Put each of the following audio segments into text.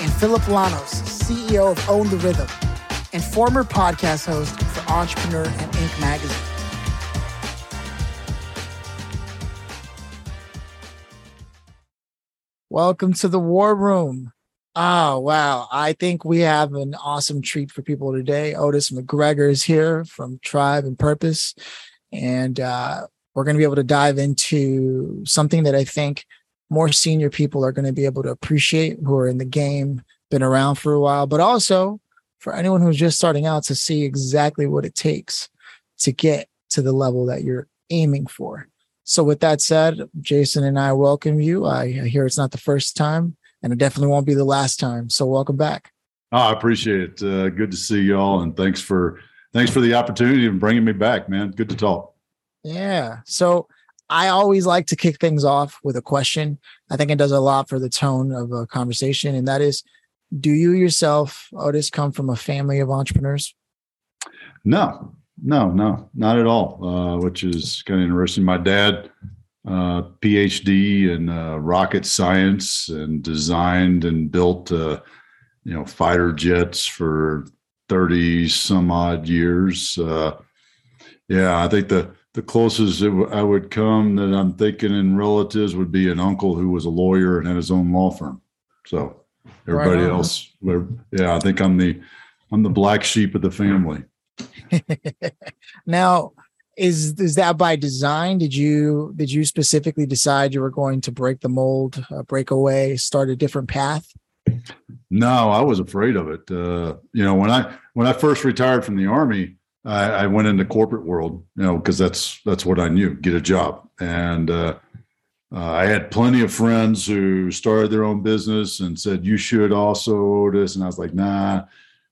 and Phillip Lanos, CEO of Own the Rhythm, and former podcast host for Entrepreneur and Inc. magazine. Welcome to the War Room. Oh, wow. I think we have an awesome treat for people today. Otis McGregor is here from Tribe and Purpose. And uh, we're going to be able to dive into something that I think more senior people are going to be able to appreciate who are in the game, been around for a while, but also for anyone who's just starting out to see exactly what it takes to get to the level that you're aiming for. So, with that said, Jason and I welcome you. I hear it's not the first time, and it definitely won't be the last time. So, welcome back. Oh, I appreciate it. Uh, good to see y'all, and thanks for thanks for the opportunity and bringing me back, man. Good to talk. Yeah. So, I always like to kick things off with a question. I think it does a lot for the tone of a conversation, and that is do you yourself, Otis, come from a family of entrepreneurs? No, no, no, not at all. Uh, which is kind of interesting. My dad, uh, PhD in uh, rocket science, and designed and built, uh, you know, fighter jets for thirty some odd years. Uh, yeah, I think the the closest w- I would come that I'm thinking in relatives would be an uncle who was a lawyer and had his own law firm. So everybody right else, yeah, I think I'm the I'm the black sheep of the family. now, is is that by design? Did you did you specifically decide you were going to break the mold, uh, break away, start a different path? No, I was afraid of it. Uh, you know, when I when I first retired from the army, I, I went into corporate world, you know, because that's that's what I knew, get a job. And uh, uh, I had plenty of friends who started their own business and said, "You should also do this, And I was like, "Nah,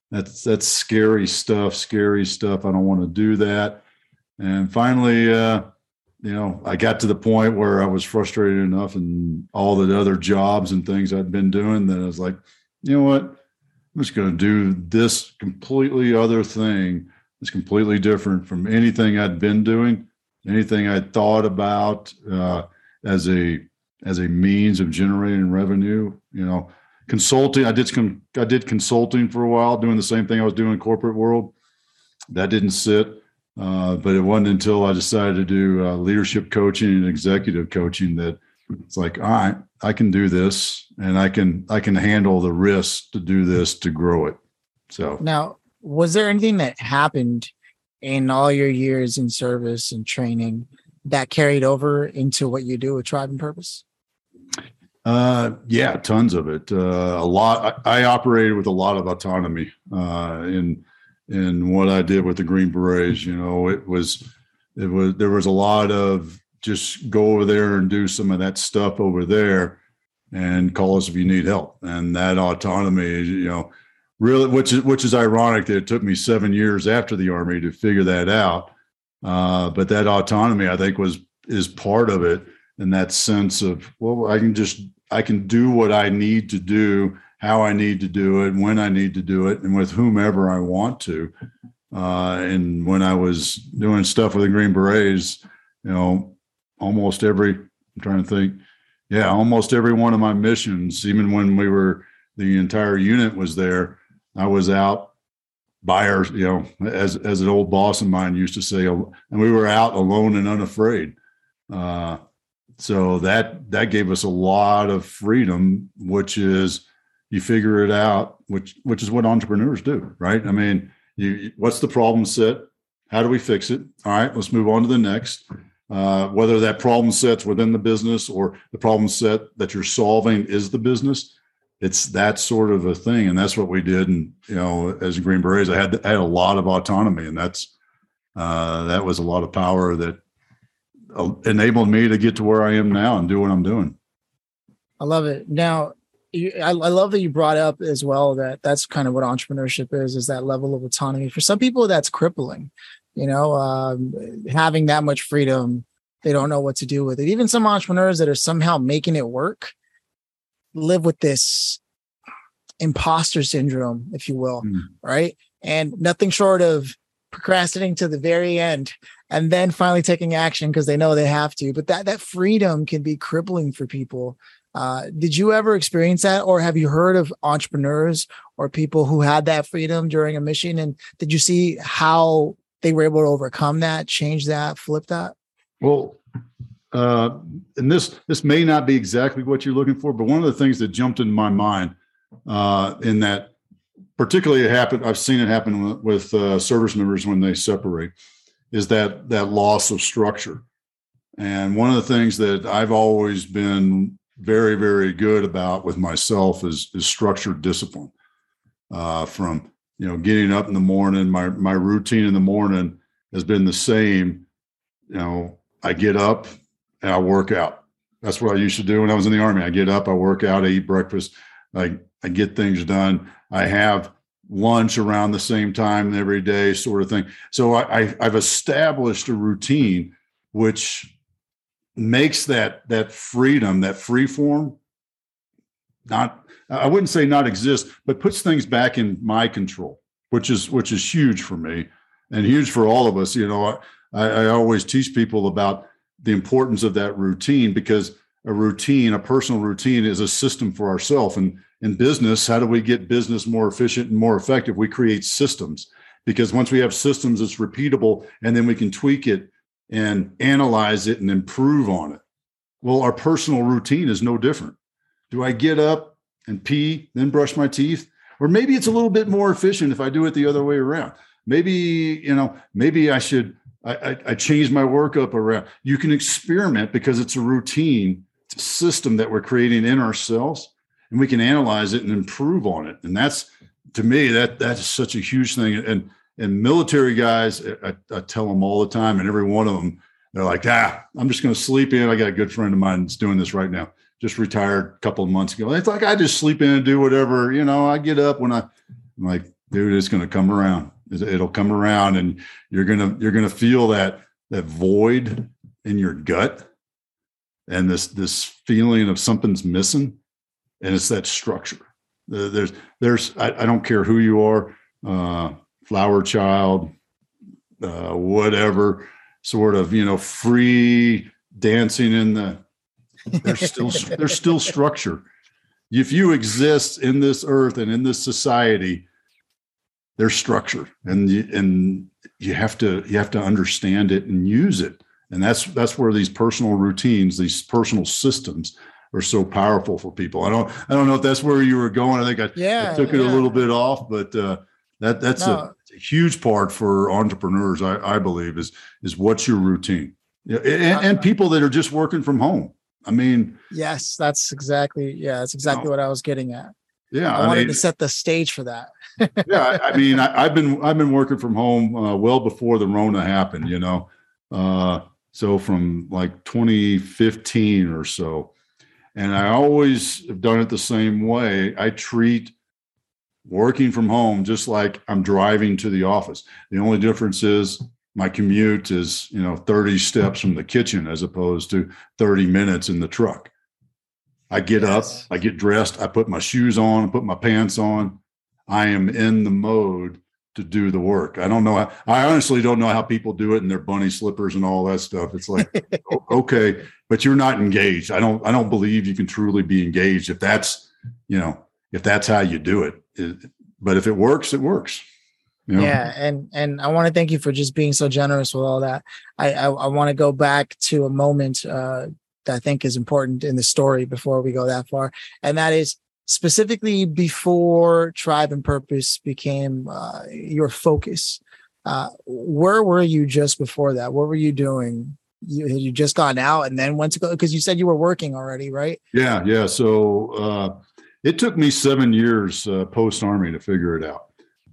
that's that's scary stuff. Scary stuff. I don't want to do that." And finally, uh, you know, I got to the point where I was frustrated enough and all the other jobs and things I'd been doing that I was like, you know what? I'm just going to do this completely other thing it's completely different from anything I'd been doing, anything I'd thought about uh, as a as a means of generating revenue. You know, consulting. I did some. I did consulting for a while, doing the same thing I was doing in corporate world. That didn't sit. Uh, but it wasn't until I decided to do uh, leadership coaching and executive coaching that it's like, all right, I can do this, and I can I can handle the risks to do this to grow it. So now, was there anything that happened in all your years in service and training that carried over into what you do with Tribe and Purpose? Uh, yeah, tons of it. Uh, a lot. I, I, operated with a lot of autonomy uh, in in what I did with the Green Berets. You know, it was it was there was a lot of just go over there and do some of that stuff over there, and call us if you need help. And that autonomy, you know, really, which is which is ironic that it took me seven years after the army to figure that out. Uh, but that autonomy, I think, was is part of it, in that sense of well, I can just I can do what I need to do, how I need to do it, when I need to do it, and with whomever I want to. Uh, and when I was doing stuff with the Green Berets, you know, almost every I'm trying to think, yeah, almost every one of my missions, even when we were the entire unit was there, I was out buyers, you know, as as an old boss of mine used to say, and we were out alone and unafraid. Uh, so that that gave us a lot of freedom, which is you figure it out, which which is what entrepreneurs do, right? I mean, you what's the problem set? How do we fix it? All right, let's move on to the next. Uh, whether that problem set's within the business or the problem set that you're solving is the business, it's that sort of a thing, and that's what we did. And you know, as Green Berets, I had I had a lot of autonomy, and that's uh, that was a lot of power that uh, enabled me to get to where I am now and do what I'm doing. I love it. Now, I, I love that you brought up as well that that's kind of what entrepreneurship is is that level of autonomy for some people that's crippling you know um, having that much freedom they don't know what to do with it even some entrepreneurs that are somehow making it work live with this imposter syndrome if you will mm. right and nothing short of procrastinating to the very end and then finally taking action because they know they have to but that that freedom can be crippling for people uh, did you ever experience that, or have you heard of entrepreneurs or people who had that freedom during a mission? And did you see how they were able to overcome that, change that, flip that? Well, uh, and this this may not be exactly what you're looking for, but one of the things that jumped in my mind uh, in that, particularly it happened. I've seen it happen with, uh, service members when they separate, is that that loss of structure. And one of the things that I've always been very, very good about with myself is is structured discipline. Uh, from you know getting up in the morning, my my routine in the morning has been the same. You know, I get up and I work out. That's what I used to do when I was in the army. I get up, I work out, I eat breakfast, I I get things done. I have lunch around the same time every day, sort of thing. So I, I I've established a routine which makes that that freedom, that free form, not I wouldn't say not exist, but puts things back in my control, which is which is huge for me and huge for all of us. You know, I, I always teach people about the importance of that routine because a routine, a personal routine, is a system for ourselves. And in business, how do we get business more efficient and more effective? We create systems because once we have systems, it's repeatable, and then we can tweak it and analyze it and improve on it. Well, our personal routine is no different. Do I get up and pee, then brush my teeth? Or maybe it's a little bit more efficient if I do it the other way around. Maybe, you know, maybe I should I, I, change my workup around. You can experiment because it's a routine, it's a system that we're creating in ourselves, and we can analyze it and improve on it. And that's to me, that that's such a huge thing. And and military guys, I, I, tell them all the time, and every one of them, they're like, ah, I'm just going to sleep in. I got a good friend of mine that's doing this right now. Just retired a couple of months ago. It's like I just sleep in and do whatever. You know, I get up when I, I'm like, dude, it's going to come around. It'll come around, and you're gonna you're gonna feel that that void in your gut, and this this feeling of something's missing, and it's that structure. There's there's I, I don't care who you are. Uh, flower child, uh, whatever sort of you know free dancing in the there's still there's still structure. If you exist in this earth and in this society, there's structure, and you, and you have to you have to understand it and use it. And that's that's where these personal routines, these personal systems, are so powerful for people. I don't I don't know if that's where you were going. I think I, yeah, I took it a little bit off, but uh, that that's no. a a huge part for entrepreneurs, I, I believe, is is what's your routine, and, and, people that are just working from home. I mean, yes, that's exactly yeah, that's exactly what I was getting at. Yeah, I, I wanted mean, to set the stage for that. yeah, I, mean, I, have been I've been working from home uh, well before the Rona happened. You know, uh, so from like 2015 or so, and I always have done it the same way. I treat working from home just like I'm driving to the office. The only difference is my commute is, you know, 30 steps from the kitchen as opposed to 30 minutes in the truck. I get yes. up, I get dressed, I put my shoes on, I put my pants on. I am in the mode to do the work. I don't know. How, I honestly don't know how people do it in their bunny slippers and all that stuff. It's like, okay, but you're not engaged. I don't, I don't believe you can truly be engaged if that's, you know, if that's how you do it. it but if it works, it works. You know? Yeah, and and I want to thank you for just being so generous with all that. I I, I want to go back to a moment uh, that I think is important in the story before we go that far, and that is specifically before Tribe and Purpose became uh, your focus. Uh, where were you just before that? What were you doing? You you just gone out and then went to go because you said you were working already, right? Yeah, yeah. So uh, it took me seven years uh, post Army to figure it out.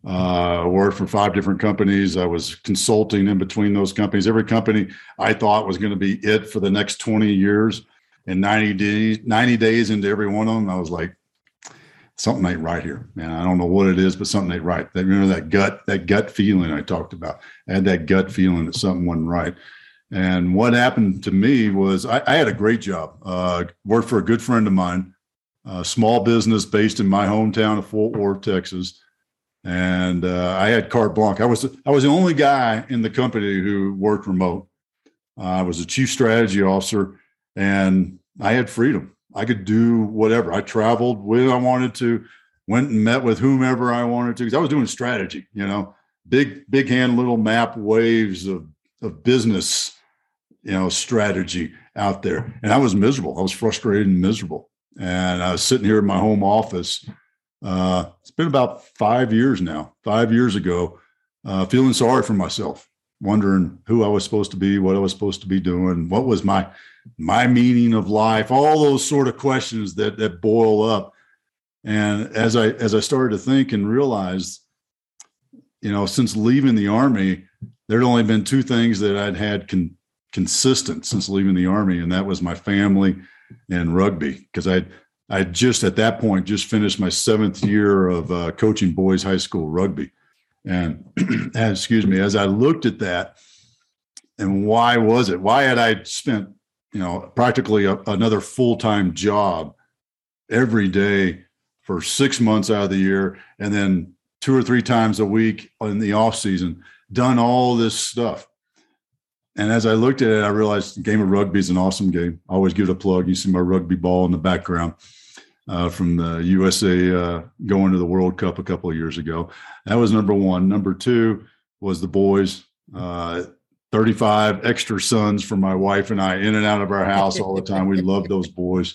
Uh, for five different companies. I was consulting in between those companies. Every company I thought was going to be it for the next 20 years. And 90 days, 90 days into every one of them, I was like, something ain't right here, man. I don't know what it is, but something ain't right. That remember that gut, that gut feeling I talked about. I had that gut feeling that something wasn't right. And what happened to me was I, I had a great job. Uh, worked for a good friend of mine, a small business based in my hometown of Fort Worth, Texas. And uh, I had carte blanche. I was I was the only guy in the company who worked remote. Uh, I was a chief strategy officer, and I had freedom. I could do whatever. I traveled when I wanted to, went and met with whomever I wanted to. Because I was doing strategy, you know, big big hand, little map waves of of business you know, strategy out there. And I was miserable. I was frustrated and miserable. And I was sitting here in my home office. Uh, it's been about five years now, five years ago, uh, feeling sorry for myself, wondering who I was supposed to be, what I was supposed to be doing, what was my my meaning of life, all those sort of questions that that boil up. And as I as I started to think and realize, you know, since leaving the army, there'd only been two things that I'd had con- consistent since leaving the army, and that was my family and rugby. Because I I just at that point just finished my seventh year of uh, coaching boys high school rugby, and excuse me, as I looked at that, and why was it? Why had I spent you know practically a, another full time job every day for six months out of the year, and then two or three times a week in the off season, done all this stuff and as I looked at it, I realized the game of rugby is an awesome game. I always give it a plug. You see my rugby ball in the background uh, from the USA uh, going to the World Cup a couple of years ago. That was number one. Number two was the boys. Uh, 35 extra sons for my wife and I in and out of our house all the time. We love those boys.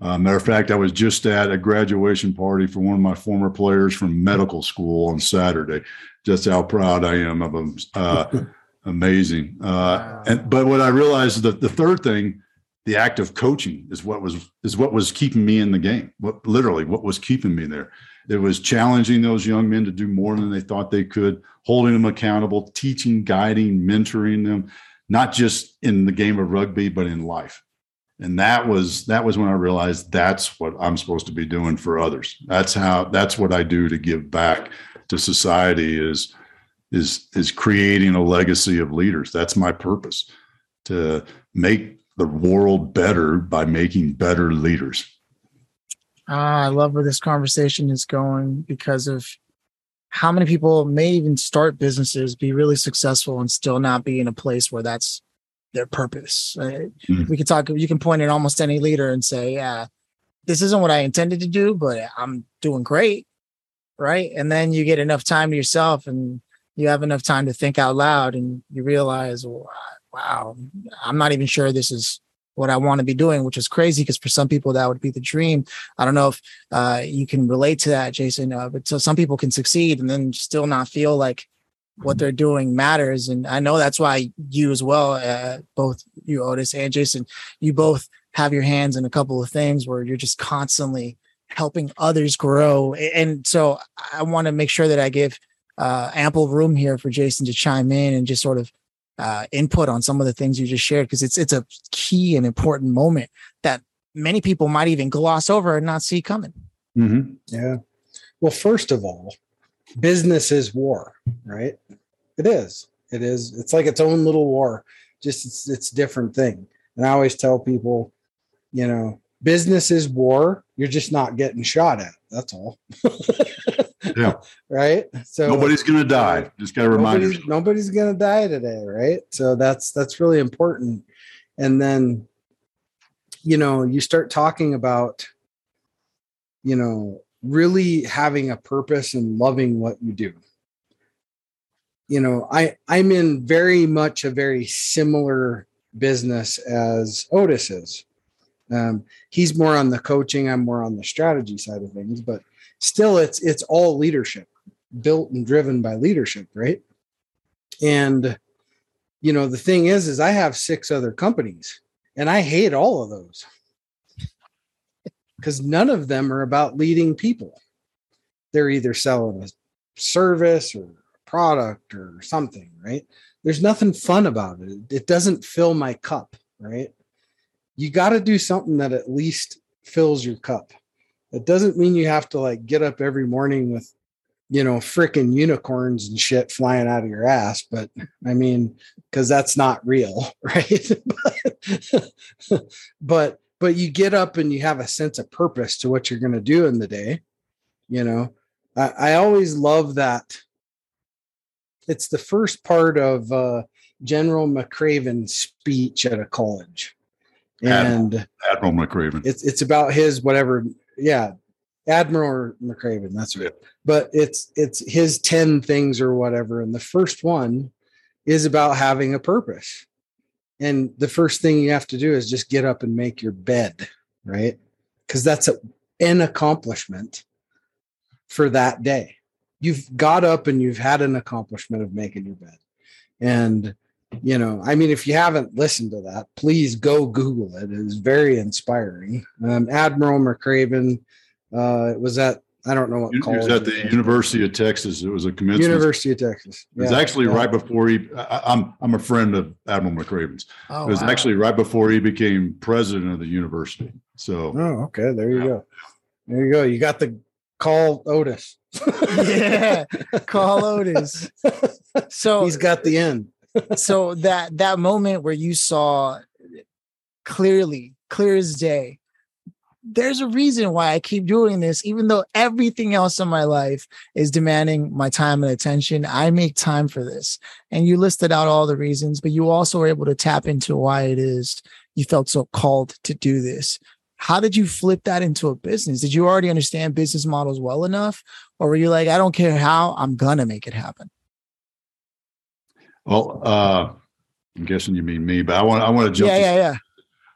Uh, matter of fact, I was just at a graduation party for one of my former players from medical school on Saturday. Just how proud I am of them. Uh, amazing. Uh. And but what I realized is that the third thing, the act of coaching, is what was is what was keeping me in the game. What literally what was keeping me there. It was challenging those young men to do more than they thought they could, holding them accountable, teaching, guiding, mentoring them, not just in the game of rugby, but in life. And that was that was when I realized that's what I'm supposed to be doing for others. That's how that's what I do to give back to society is is is creating a legacy of leaders. That's my purpose to make the world better by making better leaders. Ah, I love where this conversation is going because of how many people may even start businesses, be really successful, and still not be in a place where that's their purpose. Mm-hmm. We can talk. You can point at almost any leader and say, "Yeah, this isn't what I intended to do, but I'm doing great." Right, and then you get enough time to yourself, and you have enough time to think out loud and you realize, wow, I'm not even sure this is what I want to be doing, which is crazy because for some people that would be the dream. I don't know if uh, you can relate to that, Jason, uh, but so some people can succeed and then still not feel like what they're doing matters. And I know that's why you as well, uh, both you, Otis and Jason, you both have your hands in a couple of things where you're just constantly helping others grow. And so I want to make sure that I give uh, ample room here for Jason to chime in and just sort of uh, input on some of the things you just shared because it's it's a key and important moment that many people might even gloss over and not see coming. Mm-hmm. Yeah. Well, first of all, business is war, right? It is. It is. It's like its own little war. Just it's it's different thing. And I always tell people, you know, business is war. You're just not getting shot at. That's all. Yeah. right. So nobody's gonna die. Just gotta remind nobody's, nobody's gonna die today, right? So that's that's really important. And then, you know, you start talking about, you know, really having a purpose and loving what you do. You know, I I'm in very much a very similar business as Otis is. Um, he's more on the coaching, I'm more on the strategy side of things, but still it's it's all leadership built and driven by leadership right? And you know the thing is is i have six other companies and i hate all of those. Because none of them are about leading people. They're either selling a service or a product or something right? There's nothing fun about it. It doesn't fill my cup right? You got to do something that at least fills your cup it doesn't mean you have to like get up every morning with you know freaking unicorns and shit flying out of your ass but i mean because that's not real right? But but you get up and you have a sense of purpose to what you're going to do in the day you know? I, I, always love that. It's the first part of uh, general McRaven's speech at a college. And admiral McRaven. it's it's about his whatever yeah admiral McRaven that's right yeah. but it's it's his 10 things or whatever and the first one is about having a purpose and the first thing you have to do is just get up and make your bed, right? Because that's a, an accomplishment for that day. You've got up and you've had an accomplishment of making your bed. And, you know, I mean, if you haven't listened to that, please go Google it. It is very inspiring. Um, Admiral McRaven uh, was at I don't know what He was at the University of Texas. It was a commencement. University of Texas. It was actually yeah. right before he. I, I'm I'm a friend of Admiral McRaven's. Oh, it was wow. actually right before he became president of the university. So. Oh, okay. There you yeah. go. There you go. You got the call Otis. yeah, call Otis. So he's got the end. So that that moment where you saw clearly, clear as day, there's a reason why I keep doing this, even though everything else in my life is demanding my time and attention. I make time for this. And you listed out all the reasons, but you also were able to tap into why it is you felt so called to do this. How did you flip that into a business? Did you already understand business models well enough? Or were you like, I don't care how, I'm going to make it happen? Well, uh, I'm guessing you mean me, but I want I want to jump. Yeah, yeah, yeah.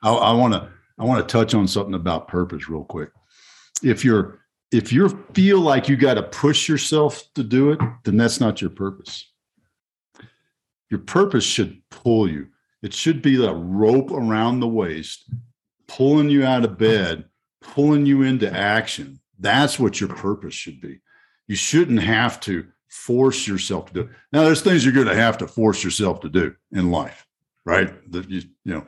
I, I want to I want to touch on something about purpose real quick. If you're if you feel like you got to push yourself to do it, then that's not your purpose. Your purpose should pull you. It should be that rope around the waist, pulling you out of bed, pulling you into action. That's what your purpose should be. You shouldn't have to force yourself to do. Now, there's things you're going to have to force yourself to do in life, right? That you, you know,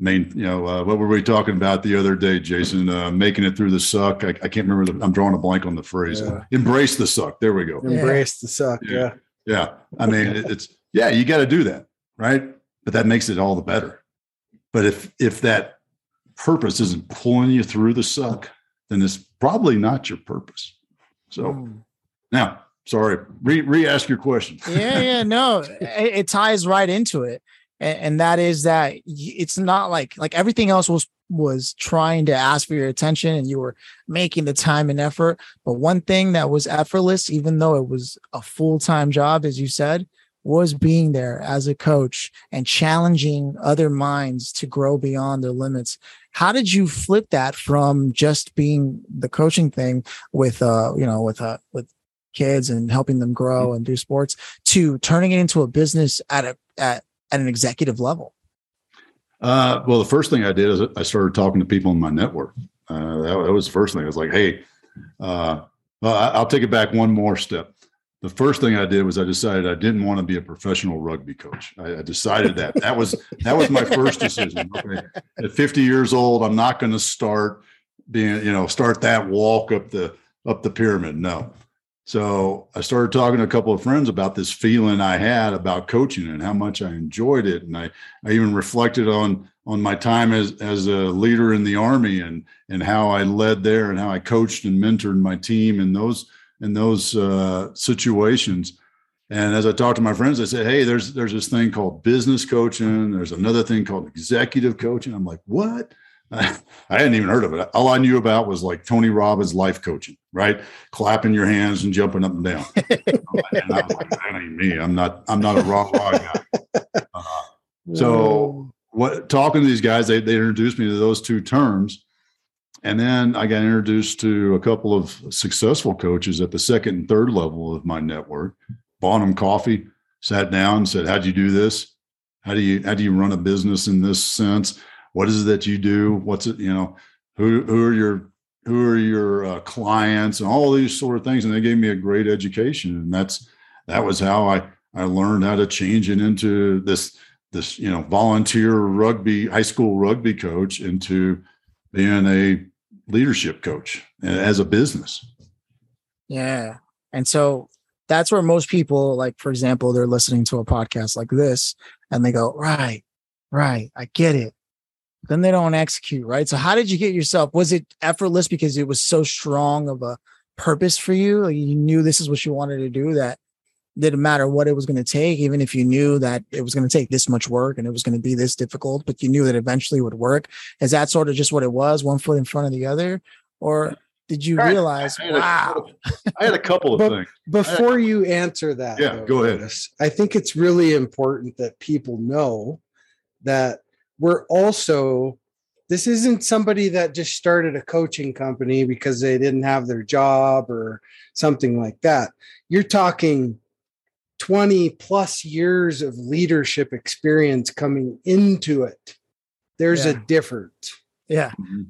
main, you know, uh, what were we talking about the other day, Jason? Uh, making it through the suck. I, I can't remember. The, I'm drawing a blank on the phrase. Yeah. Embrace the suck. There we go. Embrace the suck. Yeah. Yeah. yeah. I mean, it, it's, yeah, you got to do that. Right. But that makes it all the better. But if, if that purpose isn't pulling you through the suck, then it's probably not your purpose. So mm. now, sorry, re, re ask your question. yeah. Yeah. No, it, it ties right into it and, and that is that it's not like like everything else was was trying to ask for your attention and you were making the time and effort but one thing that was effortless even though it was a full-time job as you said was being there as a coach and challenging other minds to grow beyond their limits how did you flip that from just being the coaching thing with uh you know with uh with kids and helping them grow and do sports to turning it into a business at a at at an executive level? Uh, well, the first thing I did is I started talking to people in my network. Uh, that, that, was the first thing. I was like, hey, uh, well, I, will take it back one more step. The first thing I did was I decided I didn't want to be a professional rugby coach. I, I decided that that was that was my first decision. Okay. At 50 years old, I'm not going to start being, you know, start that walk up the up the pyramid. No, so I started talking to a couple of friends about this feeling I had about coaching and how much I enjoyed it. And I, I even reflected on on my time as as a leader in the army and and how I led there and how I coached and mentored my team in those in those uh, situations. And as I talked to my friends, I said, "Hey, there's there's this thing called business coaching. There's another thing called executive coaching." I'm like, "What?" I, hadn't even heard of it. All I knew about was like Tony Robbins life coaching, right? Clapping your hands and jumping up and down. and I was like, that ain't me. I'm not. I'm not a raw raw guy. Uh, so what? Talking to these guys, they they introduced me to those two terms, and then I got introduced to a couple of successful coaches at the second and third level of my network. Bought them coffee, sat down, and said, "How'd you do this? How do you how do you run a business in this sense?" What is it that you do what's it you know who who are your who are your uh, clients and all these sort of things and they gave me a great education and that's that was how i i learned how to change it into this this you know volunteer rugby high school rugby coach into being a leadership coach as a business. Yeah. And so that's where most people, like, for example, they're listening to a podcast like this and they go, right, right, I get it. Then they don't execute, right? So, how did you get yourself? Was it effortless because it was so strong of a purpose for you? Like you knew this is what you wanted to do that didn't matter what it was going to take, even if you knew that it was going to take this much work and it was going to be this difficult, but you knew that eventually it would work. Is that sort of just what it was, one foot in front of the other? Or did you realize, I wow? A, I had a couple of but things. Before you answer that, yeah, though, go ahead. I think it's really important that people know that we're also this isn't somebody that just started a coaching company because they didn't have their job or something like that. You're talking 20 plus years of leadership experience coming into it. There's yeah. a difference. Yeah. Mm-hmm.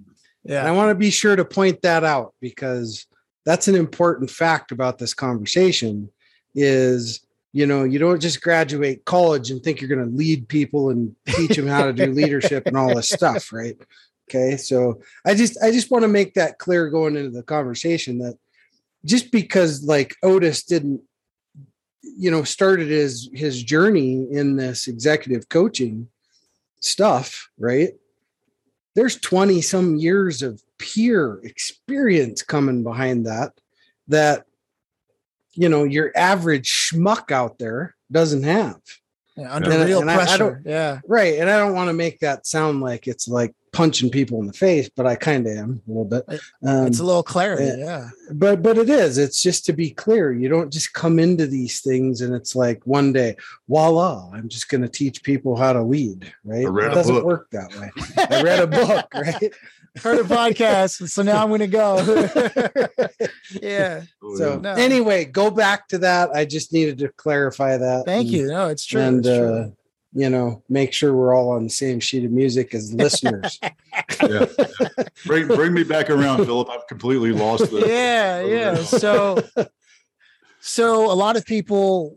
Yeah. And I want to be sure to point that out because that's an important fact about this conversation is you know you don't just graduate college and think you're going to lead people and teach them how to do leadership and all this stuff right? Okay so i just i just want to make that clear going into the conversation that just because like otis didn't you know started his his journey in this executive coaching stuff right? There's 20 some years of peer experience coming behind that that you know your average schmuck out there doesn't have. Yeah, under and, real and pressure I, I yeah. Right and i don't want to make that sound like it's like punching people in the face, but I kind of am a little bit. Um, it's a little clarity, yeah. But but it is. It's just to be clear. You don't just come into these things and it's like one day, voila, I'm just going to teach people how to lead. Right? It doesn't book. work that way. I read a book, right? Heard a podcast, so now I'm going to go. yeah. Oh, so no. anyway, go back to that. I just needed to clarify that. Thank and, you. No, it's true. And it's true. Uh, you know, make sure we're all on the same sheet of music as listeners. yeah. Bring bring me back around, Phillip. I've completely lost the Yeah, yeah. So so a lot of people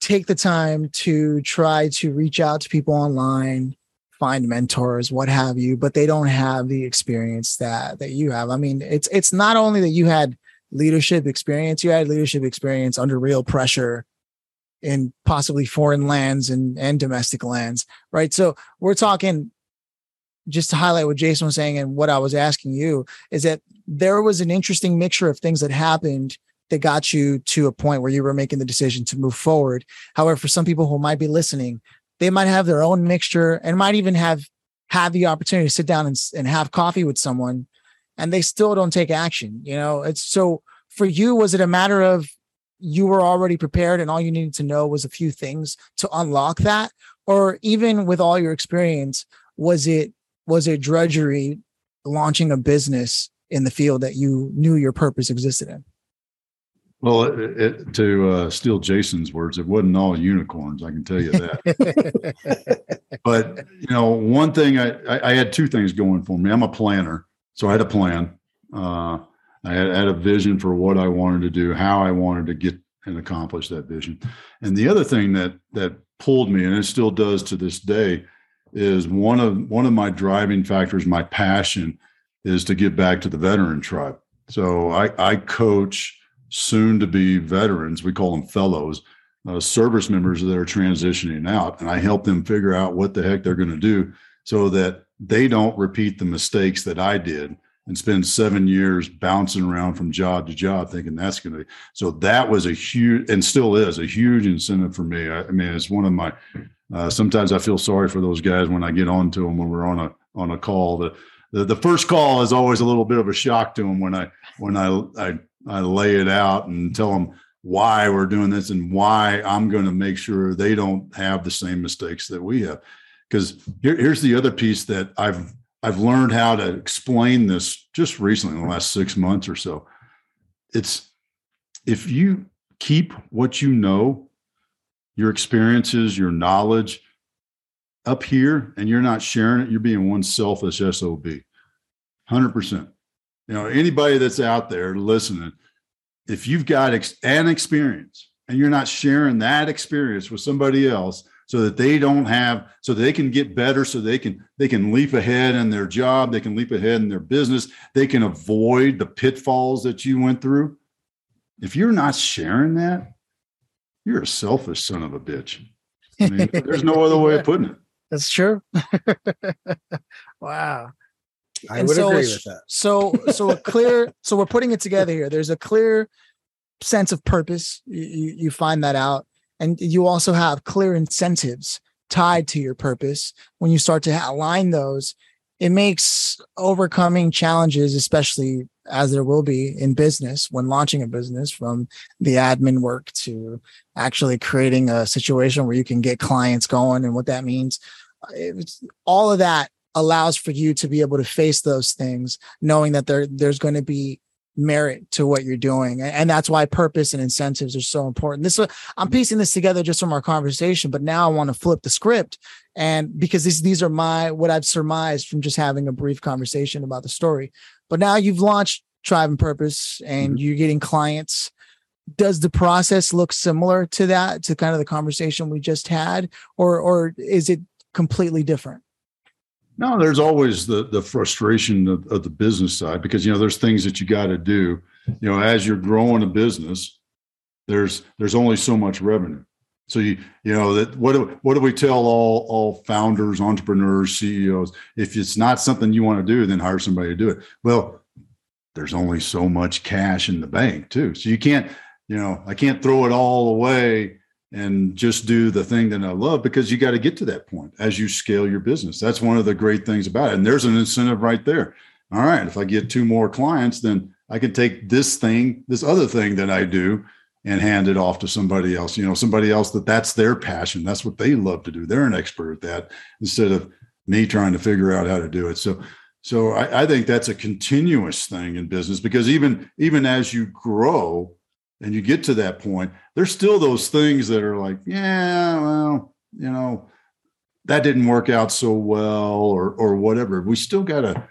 take the time to try to reach out to people online, find mentors, what have you, but they don't have the experience that that you have. I mean, it's it's not only that you had leadership experience, you had leadership experience under real pressure in possibly foreign lands and, and domestic lands, right? So we're talking just to highlight what Jason was saying and what I was asking you is that there was an interesting mixture of things that happened that got you to a point where you were making the decision to move forward. However, for some people who might be listening, they might have their own mixture and might even have have the opportunity to sit down and, and have coffee with someone and they still don't take action. You know, it's so for you, was it a matter of you were already prepared and all you needed to know was a few things to unlock that? Or even with all your experience was it was it drudgery launching a business in the field that you knew your purpose existed in? Well it, it, to uh, steal jason's words it wasn't all unicorns i can tell you that. But you know one thing I, I, I had two things going for me. I'm a planner so i had a plan. Uh, I had, had, a vision for what I wanted to do, how I wanted to get and accomplish that vision. And the other thing that that pulled me, and it still does to this day, is one of one of my driving factors, my passion, is to give back to the veteran tribe. So I, I coach soon to be veterans. We call them fellows, uh, service members that are transitioning out, and I help them figure out what the heck they're going to do so that they don't repeat the mistakes that I did and spend seven years bouncing around from job to job thinking that's going to be so that was a huge and still is a huge incentive for me. I, I mean it's one of my uh, sometimes i feel sorry for those guys when i get on to them when we're on a on a call. The, the the first call is always a little bit of a shock to them when i when i i, I lay it out and tell them why we're doing this and why i'm going to make sure they don't have the same mistakes that we have. Because here, here's the other piece that i've I've learned how to explain this just recently in the last six months or so. It's if you keep what you know, your experiences, your knowledge up here, and you're not sharing it, you're being one selfish SOB. 100%. You know, anybody that's out there listening, if you've got ex- an experience and you're not sharing that experience with somebody else, so that they don't have so they can get better so they can they can leap ahead in their job they can leap ahead in their business they can avoid the pitfalls that you went through if you're not sharing that you're a selfish son of a bitch I mean, there's no other way of putting it That's true. wow. I And would so agree with that. So so a clear so we're putting it together here. There's a clear sense of purpose. You, you you find that out. And you also have clear incentives tied to your purpose. When you start to align those, it makes overcoming challenges, especially as there will be in business when launching a business from the admin work to actually creating a situation where you can get clients going and what that means. It's, all of that allows for you to be able to face those things, knowing that there there's going to be merit to what you're doing, and, that's why purpose and incentives are so important. This uh, I'm piecing this together just from our conversation, but now I want to flip the script, and because these these are my what I've surmised from just having a brief conversation about the story. But now you've launched Tribe and Purpose, and mm-hmm. you're getting clients. Does the process look similar to that, to kind of the conversation we just had, or or is it completely different? No, there's always the the frustration of, of the business side because you know there's things that you got to do. You know, as you're growing a business, there's there's only so much revenue. So you you know that what do what do we tell all all founders, entrepreneurs, CEOs? If it's not something you want to do, then hire somebody to do it. Well, there's only so much cash in the bank too, so you can't you know I can't throw it all away and just do the thing that I love because you got to get to that point as you scale your business. That's one of the great things about it. And there's an incentive right there. All right, if I get two more clients, then I can take this thing, this other thing that I do and hand it off to somebody else, you know, somebody else that that's their passion. That's what they love to do. They're an expert at that instead of me trying to figure out how to do it. So, so I, I think that's a continuous thing in business because even, even as you grow, and you get to that point, there's still those things that are like, yeah, well, you know, that didn't work out so well, or or whatever. We still gotta,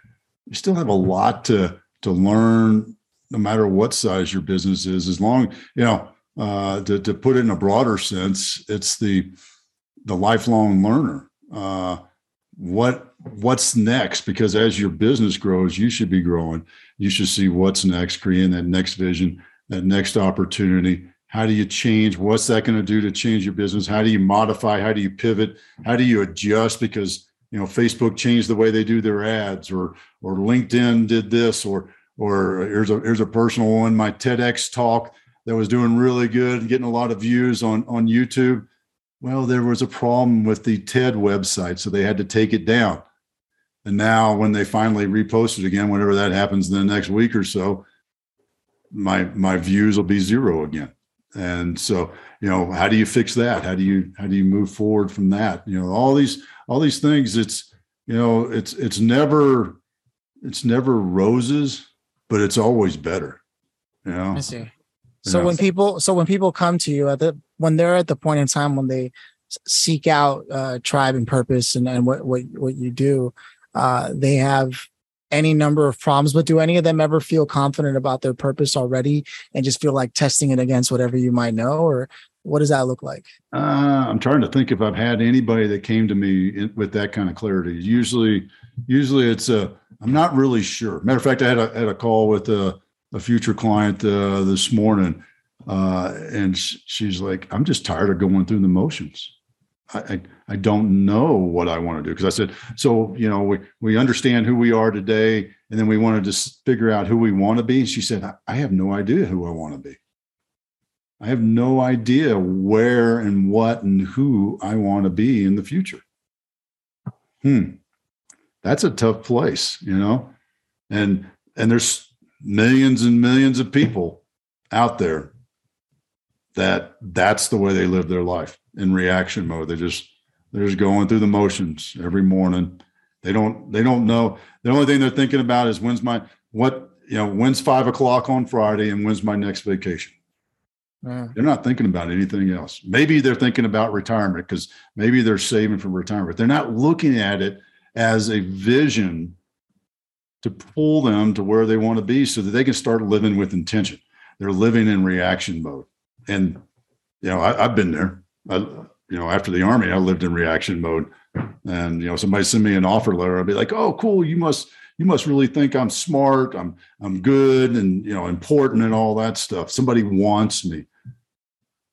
we still have a lot to to learn, no matter what size your business is. As long, you know, uh, to to put it in a broader sense, it's the the lifelong learner. Uh, what what's next? Because as your business grows, you should be growing. You should see what's next, creating that next vision that next opportunity. How do you change? What's that going to do to change your business? How do you modify? How do you pivot? How do you adjust? Because you know facebook changed the way they do their ads or or linkedin did this or or here's a here's a personal one my tedx talk that was doing really good and getting a lot of views on on youtube. Well there was a problem with the ted website so they had to take it down. And now when they finally repost it again whenever that happens in the next week or so my my views will be zero again and so you know how do you fix that how do you how do you move forward from that you know all these all these things it's you know it's it's never it's never roses but it's always better you know I see. So Yeah. when people, so when people come to you at the when they're at the point in time when they seek out uh, tribe and purpose and, and what what what you do, uh, they have any number of problems. But do any of them ever feel confident about their purpose already and just feel like testing it against whatever you might know, or what does that look like? Uh, I'm trying to think if I've had anybody that came to me in, with that kind of clarity. Usually, usually it's a I'm not really sure. Matter of fact, I had a had a call with a, a future client uh, this morning, uh, and she's like, "I'm just tired of going through the motions. I I, don't know what I want to do." Because I said, "So you know, we we understand who we are today, and then we want to just figure out who we want to be." And she said, "I have no idea who I want to be." I have no idea where and what and who I want to be in the future. Hmm. That's a tough place, you know? And and there's millions and millions of people out there that that's the way they live their life in reaction mode. They just they're just going through the motions every morning. They don't they don't know. The only thing they're thinking about is when's my what you know, when's five o'clock on Friday and when's my next vacation. Uh, They're not thinking about anything else. Maybe they're thinking about retirement because maybe they're saving for retirement. They're not looking at it as a vision to pull them to where they want to be so that they can start living with intention. They're living in reaction mode. And, you know, I, I've been there. I, you know, after the army, I lived in reaction mode. And you know, somebody send me an offer letter, I'd be like, "Oh, cool! You must you must really think I'm smart, I'm I'm good, and you know, important, and all that stuff. Somebody wants me,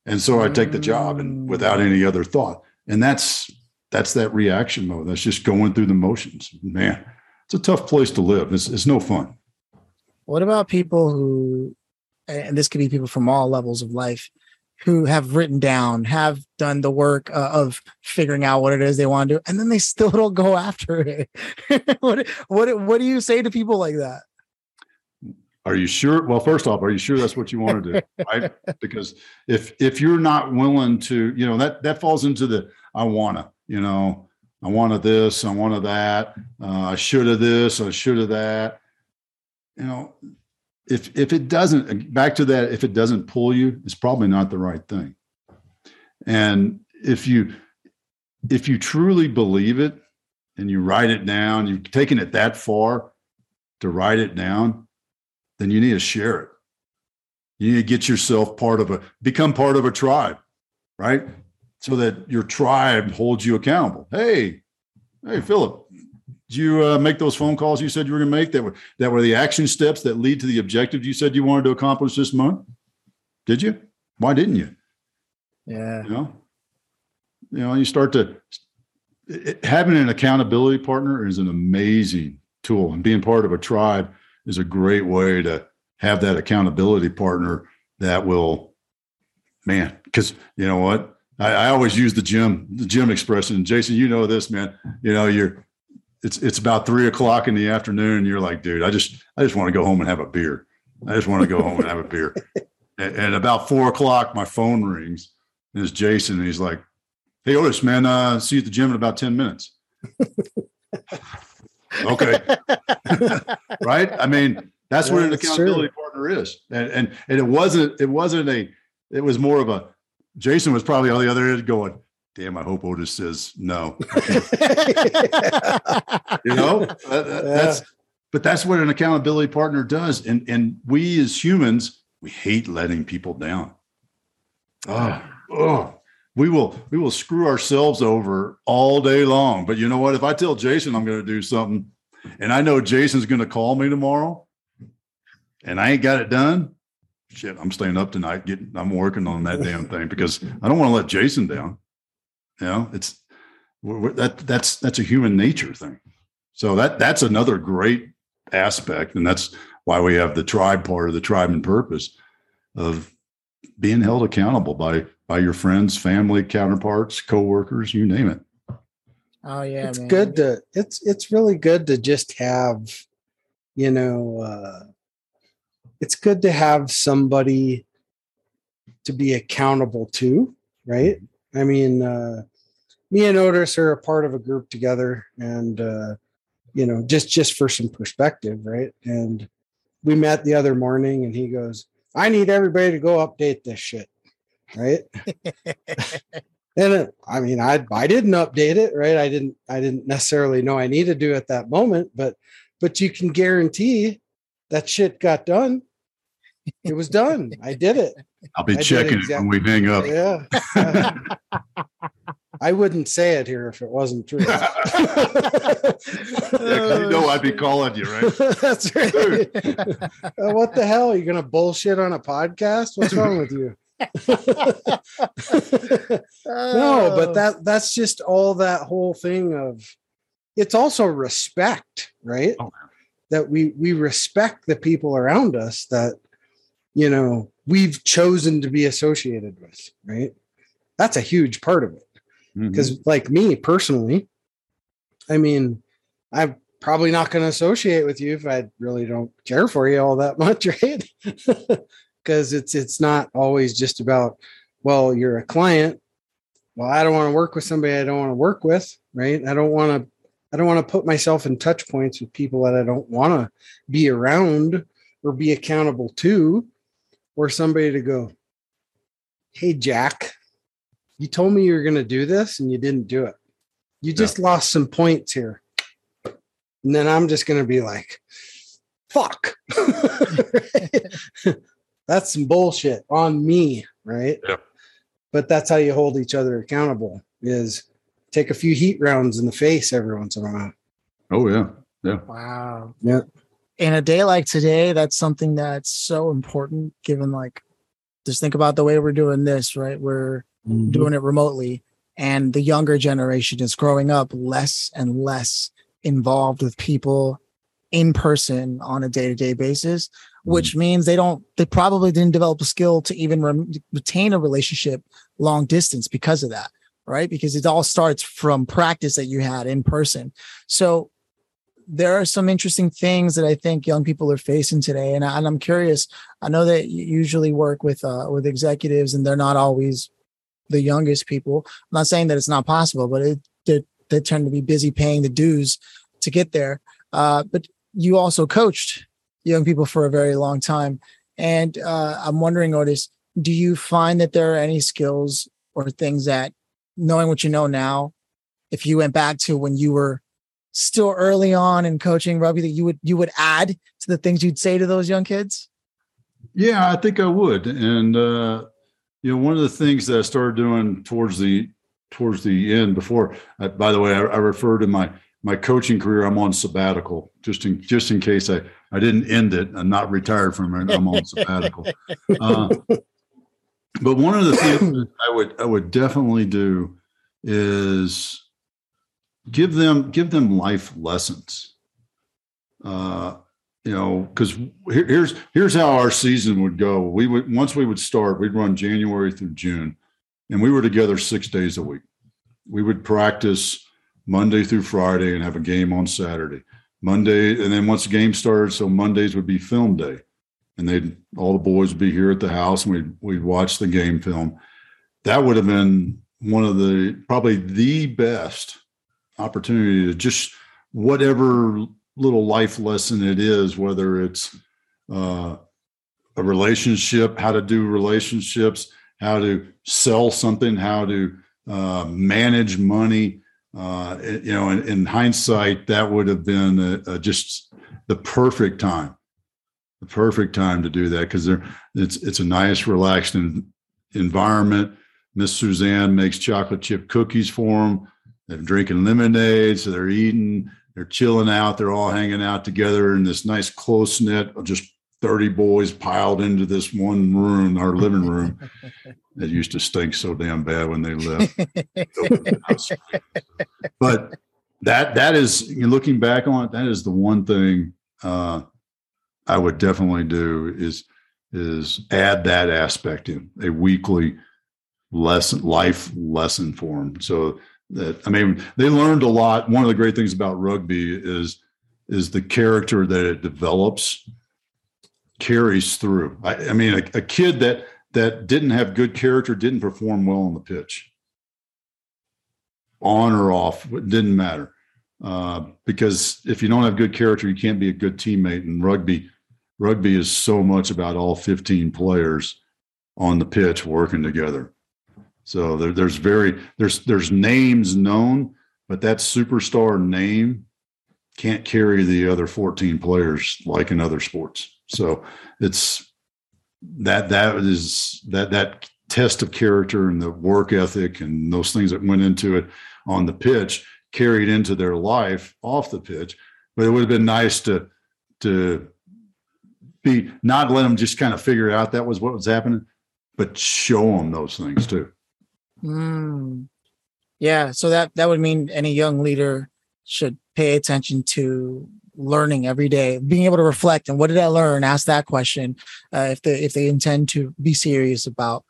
and so I take the job, and without any other thought. And that's that's that reaction mode. That's just going through the motions. Man, it's a tough place to live. It's it's no fun. What about people who, and this could be people from all levels of life, who have written down, have done the work uh, of figuring out what it is they want to do, and then they still don't go after it. what what what do you say to people like that? Are you sure? Well, first off, are you sure that's what you want to do? right? Because if if you're not willing to, you know, that that falls into the I wanna, you know, I wanted this, I wanted that, uh, I should have this, I should have that. You know, if if it doesn't back to that if it doesn't pull you it's probably not the right thing. And if you if you truly believe it and you write it down you've taken it that far to write it down then you need to share it. You need to get yourself part of a become part of a tribe right? So that your tribe holds you accountable. Hey hey Phillip did you uh, make those phone calls you said you were going to make that were that were the action steps that lead to the objective you said you wanted to accomplish this month? Did you? Why didn't you? Yeah. You know, you know, you start to it, having an accountability partner is an amazing tool, and being part of a tribe is a great way to have that accountability partner that will, man, because you know what. I, I always use the gym, the gym expression. Jason, you know this, man. You know, you're it's it's about three o'clock in the afternoon. You're like, dude, I just I just want to go home and have a beer. I just want to go home and have a beer. And, and, about four o'clock, my phone rings, and it's Jason, and he's like, "Hey, Otis, man, uh, see you at the gym in about ten minutes." okay, right? I mean, that's yeah, what an accountability true. partner is, and, and and it wasn't it wasn't a it was more of a Jason was probably on the other end going, damn, I hope Otis says no. you know, that, that, yeah. that's, but that's what an accountability partner does. And, and we as humans, we hate letting people down. Oh, oh, we will, we will screw ourselves over all day long. But you know what? If I tell Jason I'm going to do something and I know Jason's going to call me tomorrow and I ain't got it done, shit, I'm staying up tonight. Getting, I'm working on that damn thing because I don't want to let Jason down. You know, it's that that's that's a human nature thing. So that that's another great aspect, and that's why we have the tribe part of the tribe and purpose of being held accountable by by your friends, family, counterparts, coworkers, you name it. Oh yeah, it's man. good to it's it's really good to just have, you know, uh, it's good to have somebody to be accountable to, right? I mean, uh, me and Otis are a part of a group together, and uh, you know, just just for some perspective, right? And we met the other morning, and he goes, "I need everybody to go update this shit," right? and it, I mean, I I didn't update it, right? I didn't I didn't necessarily know I needed to at that moment, but but you can guarantee that shit got done. It was done. I did it. I'll be I checking exactly. it when we hang up. Yeah. I wouldn't say it here if it wasn't true. yeah, you know I'd be calling you, right? That's right. uh, what the hell? Are you gonna bullshit on a podcast? What's wrong with you? no, but that that's just all that whole thing of it's also respect, right? Oh, that we we respect the people around us that you know we've chosen to be associated with, right? That's a huge part of it because mm-hmm. like me personally i mean i'm probably not going to associate with you if i really don't care for you all that much right? Because it's it's not always just about well you're a client. Well i don't want to work with somebody i don't want to work with right? I don't want to i don't want to put myself in touch points with people that i don't want to be around or be accountable to or somebody to go hey jack you told me you were going to do this and you didn't do it. You just yeah. lost some points here. And then I'm just going to be like, fuck. That's some bullshit on me. Right. Yeah. but that's how you hold each other accountable is take a few heat rounds in the face every once in a while. Oh yeah. Yeah. Wow. Yeah. In a day like today, that's something that's so important given like just think about the way we're doing this, right? We're Mm-hmm. doing it remotely and the younger generation is growing up less and less involved with people in person on a day-to-day basis which means they don't they probably didn't develop a skill to even rem- retain a relationship long distance because of that right because it all starts from practice that you had in person so there are some interesting things that I think young people are facing today, and, I, and I'm curious. I know that you usually work with uh, with executives, and they're not always the youngest people. I'm not saying that it's not possible, but it, they they tend to be busy paying the dues to get there. Uh, but you also coached young people for a very long time, and uh, I'm wondering, Otis, do you find that there are any skills or things that, knowing what you know now, if you went back to when you were still early on in coaching rugby that you would you would add to the things you'd say to those young kids? Yeah, I think I would. And uh, you know, one of the things that I started doing towards the towards the end before. Uh, by the way, I, I refer to my my coaching career. I'm on sabbatical, just in just in case I I didn't end it. I'm not retired from it. I'm on sabbatical. Uh, but one of the things I would I would definitely do is give them give them life lessons. Uh, you know, because here, here's here's how our season would go. We would once we would start, we'd run January through June, and we were together six days a week. We would practice Monday through Friday and have a game on Saturday. Monday, and then once the game started, so Mondays would be film day, and they'd all the boys would be here at the house, and we'd we'd watch the game film. That would have been one of the probably the best opportunity to just whatever little life lesson it is, whether it's uh, a relationship, how to do relationships, how to sell something, how to uh, manage money. Uh, you know, in, in hindsight, that would have been a, a just the perfect time, the perfect time to do that because there it's it's a nice, relaxed en- environment. Miss Suzanne makes chocolate chip cookies for them. They're drinking lemonade, so they're eating, they're chilling out, they're all hanging out together in this nice close knit of just 30 boys piled into this one room, our living room. It used to stink so damn bad when they left. but that that is looking back on it, that is the one thing uh, I would definitely do is is add that aspect in a weekly lesson life lesson for them. So that I mean they learned a lot. One of the great things about rugby is is the character that it develops carries through. I, I mean a, a kid that that didn't have good character didn't perform well on the pitch on or off it didn't matter uh, because if you don't have good character you can't be a good teammate and rugby rugby is so much about all 15 players on the pitch working together so there, there's very there's there's names known but that superstar name can't carry the other 14 players like in other sports so it's that that is that that test of character and the work ethic and those things that went into it on the pitch carried into their life off the pitch. But it would have been nice to to be not let them just kind of figure out that was what was happening, but show them those things too. Mm. Yeah, so that that would mean any young leader should pay attention to learning every day, being able to reflect and what did I learn? Ask that question uh, if they if they intend to be serious about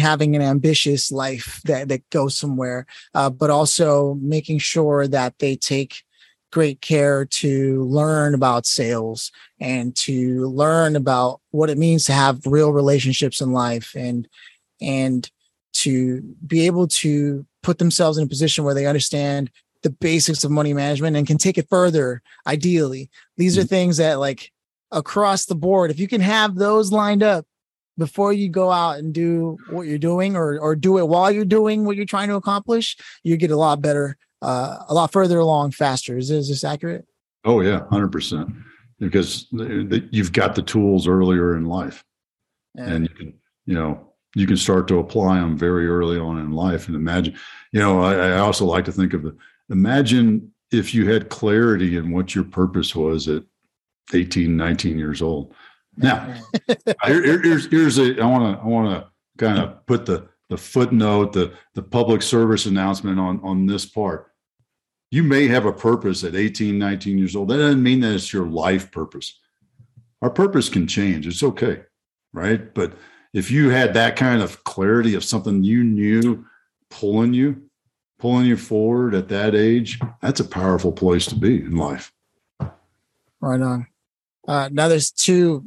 having an ambitious life that that goes somewhere, uh, but also making sure that they take great care to learn about sales and to learn about what it means to have real relationships in life and and to be able to put themselves in a position where they understand the basics of money management and can take it further ideally. These are things that like across the board if you can have those lined up before you go out and do what you're doing or or do it while you're doing what you're trying to accomplish you get a lot better uh, a lot further along faster. Is, is this accurate? Oh yeah, hundred percent. Because the, the, you've got the tools earlier in life, Yeah. and you can, you know, you can start to apply them very early on in life. And imagine, you know, I, I also like to think of the imagine if you had clarity in what your purpose was at 18, 19 years old. Now, here, here's here's a I want to I want to kind of put the the footnote, the the public service announcement on on this part. You may have a purpose at 18, 19 years old. That doesn't mean that it's your life purpose. Our purpose can change. It's okay, right? But if you had that kind of clarity of something you knew pulling you, pulling you forward at that age, that's a powerful place to be in life. Right on. Uh, now there's two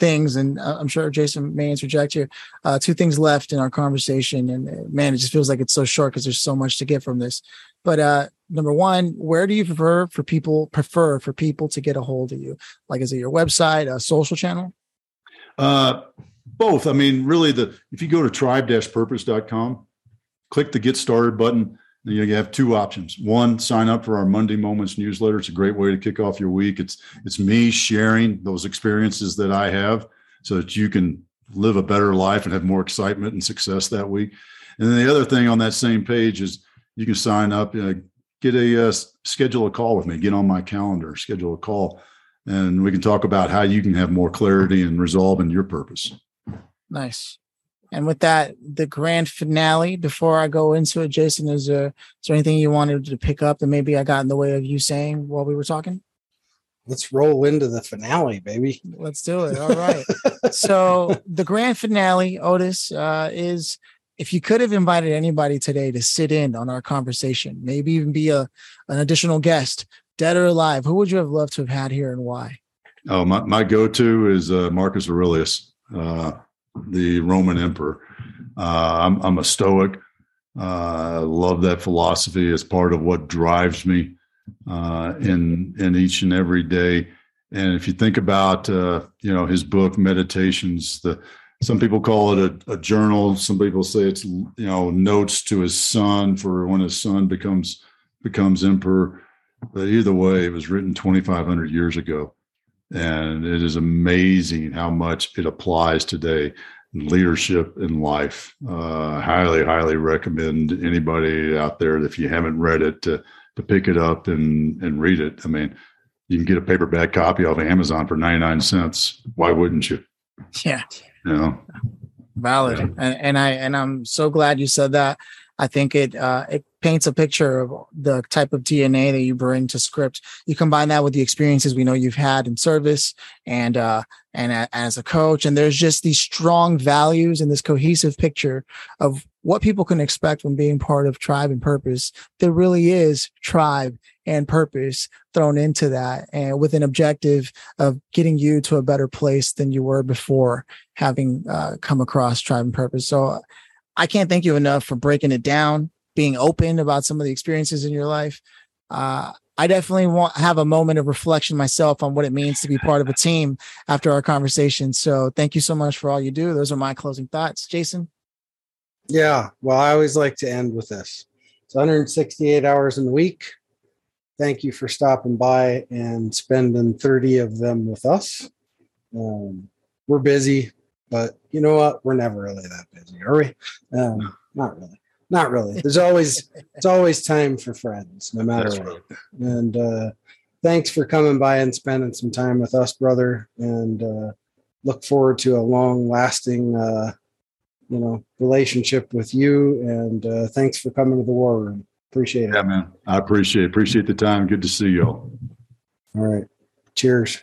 things, and uh, I'm sure Jason may interject here. Uh, two things left in our conversation, and uh, man, it just feels like it's so short because there's so much to get from this. But uh, number one, where do you prefer for people prefer for people to get a hold of you? Like, is it your website, a social channel? Uh, both. I mean, really, the if you go to tribe-purpose.com, click the get started button you have two options. One, sign up for our Monday Moments newsletter. It's a great way to kick off your week. It's it's me sharing those experiences that I have so that you can live a better life and have more excitement and success that week. And then the other thing on that same page is you can sign up, uh, get a uh, schedule a call with me, get on my calendar, schedule a call, and we can talk about how you can have more clarity and resolve in your purpose. Nice. And with that, the grand finale, before I go into it, Jason, is there, is there anything you wanted to pick up that maybe I got in the way of you saying while we were talking? Let's roll into the finale, baby. Let's do it. All right. so the grand finale, Otis, uh, is if you could have invited anybody today to sit in on our conversation, maybe even be a an additional guest, dead or alive, who would you have loved to have had here and why? Oh, my, my go-to is uh, Marcus Aurelius. Uh, the Roman emperor. Uh, I'm, I'm a Stoic. Uh, love that philosophy as part of what drives me uh, in in each and every day. And if you think about uh, you know his book Meditations, the some people call it a, a, journal. Some people say it's you know notes to his son for when his son becomes becomes emperor. But either way, it was written 2,500 years ago. And it is amazing how much it applies today in leadership in life. Uh, highly, highly recommend anybody out there if you haven't read it to, to pick it up and, and read it. I mean, you can get a paperback copy off of Amazon for 99 cents. Why wouldn't you? Yeah. You know, valid. Yeah. And, and I, and I'm so glad you said that. I think it, uh, it paints a picture of the type of DNA that you bring to script. You combine that with the experiences we know you've had in service and uh, and a, as a coach, and there's just these strong values and this cohesive picture of what people can expect from being part of tribe and purpose. There really is tribe and purpose thrown into that, and with an objective of getting you to a better place than you were before having uh, come across tribe and purpose. So. I can't thank you enough for breaking it down being open about some of the experiences in your life. Uh, I definitely want have a moment of reflection myself on what it means to be part of a team after our conversation. So thank you so much for all you do. Those are my closing thoughts. Jason? Yeah. Well, I always like to end with this. It's 168 hours in the week. Thank you for stopping by and spending 30 of them with us. Um, we're busy, but you know what? We're never really that busy, are we? Um, not really not really. There's always it's always time for friends, no matter That's what. Right. And uh, thanks for coming by and spending some time with us, brother. And uh, look forward to a long lasting, uh, you know, relationship with you. And uh, thanks for coming to the war room. Appreciate it. Yeah, man. I appreciate it. Appreciate the time. Good to see you all. All right. Cheers.